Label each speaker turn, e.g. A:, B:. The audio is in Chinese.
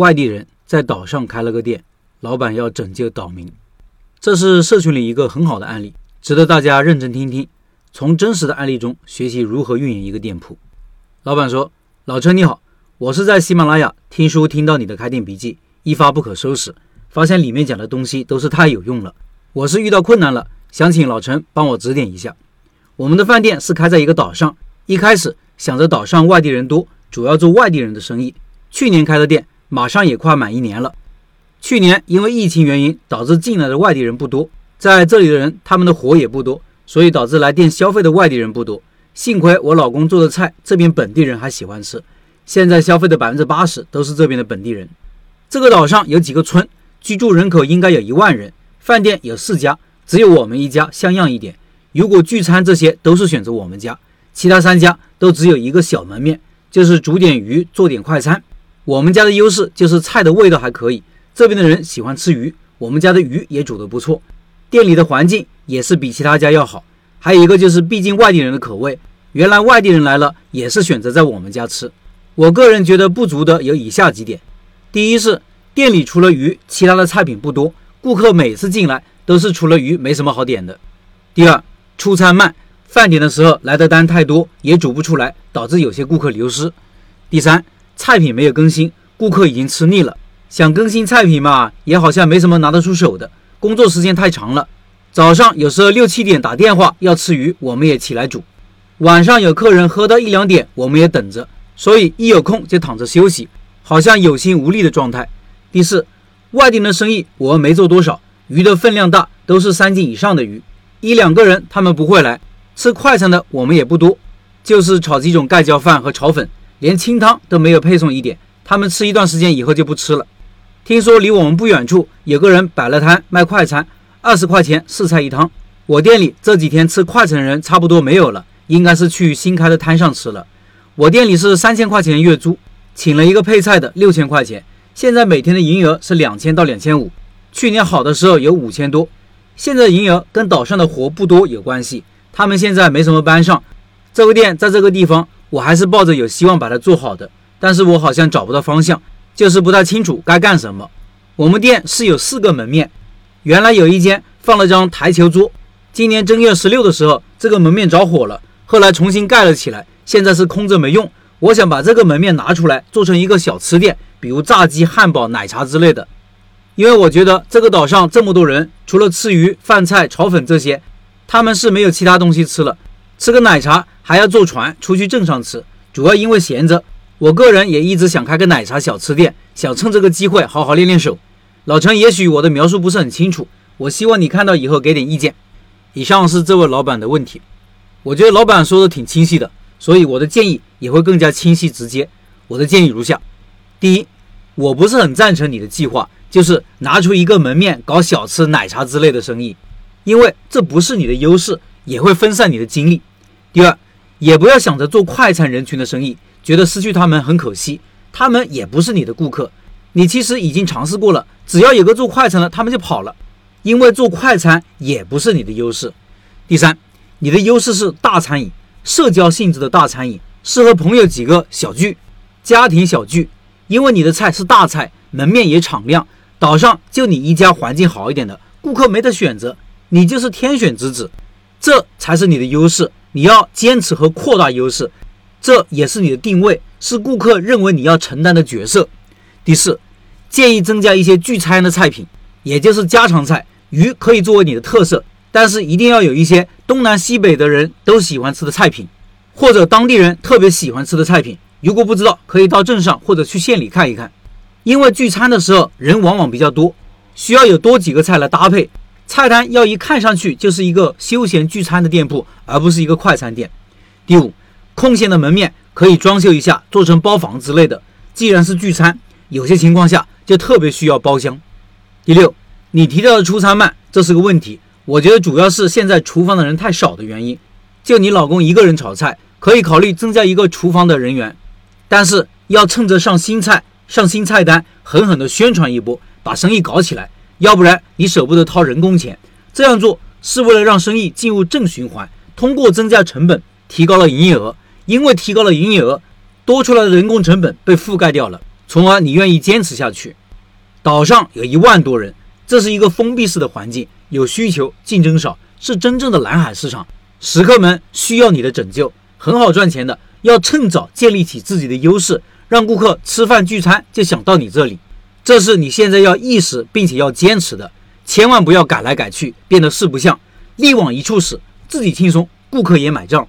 A: 外地人在岛上开了个店，老板要拯救岛民。这是社群里一个很好的案例，值得大家认真听听，从真实的案例中学习如何运营一个店铺。老板说：“老陈你好，我是在喜马拉雅听书听到你的开店笔记，一发不可收拾，发现里面讲的东西都是太有用了。我是遇到困难了，想请老陈帮我指点一下。我们的饭店是开在一个岛上，一开始想着岛上外地人多。”主要做外地人的生意。去年开的店，马上也快满一年了。去年因为疫情原因，导致进来的外地人不多，在这里的人他们的活也不多，所以导致来店消费的外地人不多。幸亏我老公做的菜，这边本地人还喜欢吃。现在消费的百分之八十都是这边的本地人。这个岛上有几个村，居住人口应该有一万人，饭店有四家，只有我们一家像样一点。如果聚餐这些都是选择我们家，其他三家都只有一个小门面。就是煮点鱼，做点快餐。我们家的优势就是菜的味道还可以，这边的人喜欢吃鱼，我们家的鱼也煮得不错。店里的环境也是比其他家要好。还有一个就是，毕竟外地人的口味，原来外地人来了也是选择在我们家吃。我个人觉得不足的有以下几点：第一是店里除了鱼，其他的菜品不多，顾客每次进来都是除了鱼没什么好点的；第二，出餐慢。饭点的时候来的单太多，也煮不出来，导致有些顾客流失。第三，菜品没有更新，顾客已经吃腻了，想更新菜品嘛，也好像没什么拿得出手的。工作时间太长了，早上有时候六七点打电话要吃鱼，我们也起来煮；晚上有客人喝到一两点，我们也等着，所以一有空就躺着休息，好像有心无力的状态。第四，外地的生意我们没做多少，鱼的分量大，都是三斤以上的鱼，一两个人他们不会来。吃快餐的我们也不多，就是炒几种盖浇饭和炒粉，连清汤都没有配送一点。他们吃一段时间以后就不吃了。听说离我们不远处有个人摆了摊卖快餐，二十块钱四菜一汤。我店里这几天吃快餐的人差不多没有了，应该是去新开的摊上吃了。我店里是三千块钱月租，请了一个配菜的六千块钱，现在每天的营业额是两千到两千五，去年好的时候有五千多，现在营业额跟岛上的活不多有关系。他们现在没什么班上，这个店在这个地方，我还是抱着有希望把它做好的，但是我好像找不到方向，就是不太清楚该干什么。我们店是有四个门面，原来有一间放了张台球桌，今年正月十六的时候，这个门面着火了，后来重新盖了起来，现在是空着没用。我想把这个门面拿出来，做成一个小吃店，比如炸鸡、汉堡、奶茶之类的，因为我觉得这个岛上这么多人，除了吃鱼、饭菜、炒粉这些。他们是没有其他东西吃了，吃个奶茶还要坐船出去镇上吃，主要因为闲着。我个人也一直想开个奶茶小吃店，想趁这个机会好好练练手。老陈，也许我的描述不是很清楚，我希望你看到以后给点意见。以上是这位老板的问题，我觉得老板说的挺清晰的，所以我的建议也会更加清晰直接。我的建议如下：第一，我不是很赞成你的计划，就是拿出一个门面搞小吃、奶茶之类的生意。因为这不是你的优势，也会分散你的精力。第二，也不要想着做快餐人群的生意，觉得失去他们很可惜。他们也不是你的顾客，你其实已经尝试过了。只要有个做快餐的，他们就跑了。因为做快餐也不是你的优势。第三，你的优势是大餐饮，社交性质的大餐饮，适合朋友几个小聚，家庭小聚。因为你的菜是大菜，门面也敞亮，岛上就你一家环境好一点的，顾客没得选择。你就是天选之子，这才是你的优势。你要坚持和扩大优势，这也是你的定位，是顾客认为你要承担的角色。第四，建议增加一些聚餐的菜品，也就是家常菜。鱼可以作为你的特色，但是一定要有一些东南西北的人都喜欢吃的菜品，或者当地人特别喜欢吃的菜品。如果不知道，可以到镇上或者去县里看一看。因为聚餐的时候人往往比较多，需要有多几个菜来搭配。菜单要一看上去就是一个休闲聚餐的店铺，而不是一个快餐店。第五，空闲的门面可以装修一下，做成包房之类的。既然是聚餐，有些情况下就特别需要包厢。第六，你提到的出餐慢，这是个问题。我觉得主要是现在厨房的人太少的原因。就你老公一个人炒菜，可以考虑增加一个厨房的人员，但是要趁着上新菜、上新菜单，狠狠地宣传一波，把生意搞起来。要不然你舍不得掏人工钱，这样做是为了让生意进入正循环，通过增加成本提高了营业额，因为提高了营业额，多出来的人工成本被覆盖掉了，从而你愿意坚持下去。岛上有一万多人，这是一个封闭式的环境，有需求，竞争少，是真正的蓝海市场。食客们需要你的拯救，很好赚钱的，要趁早建立起自己的优势，让顾客吃饭聚餐就想到你这里。这是你现在要意识并且要坚持的，千万不要改来改去，变得四不像。力往一处使，自己轻松，顾客也买账。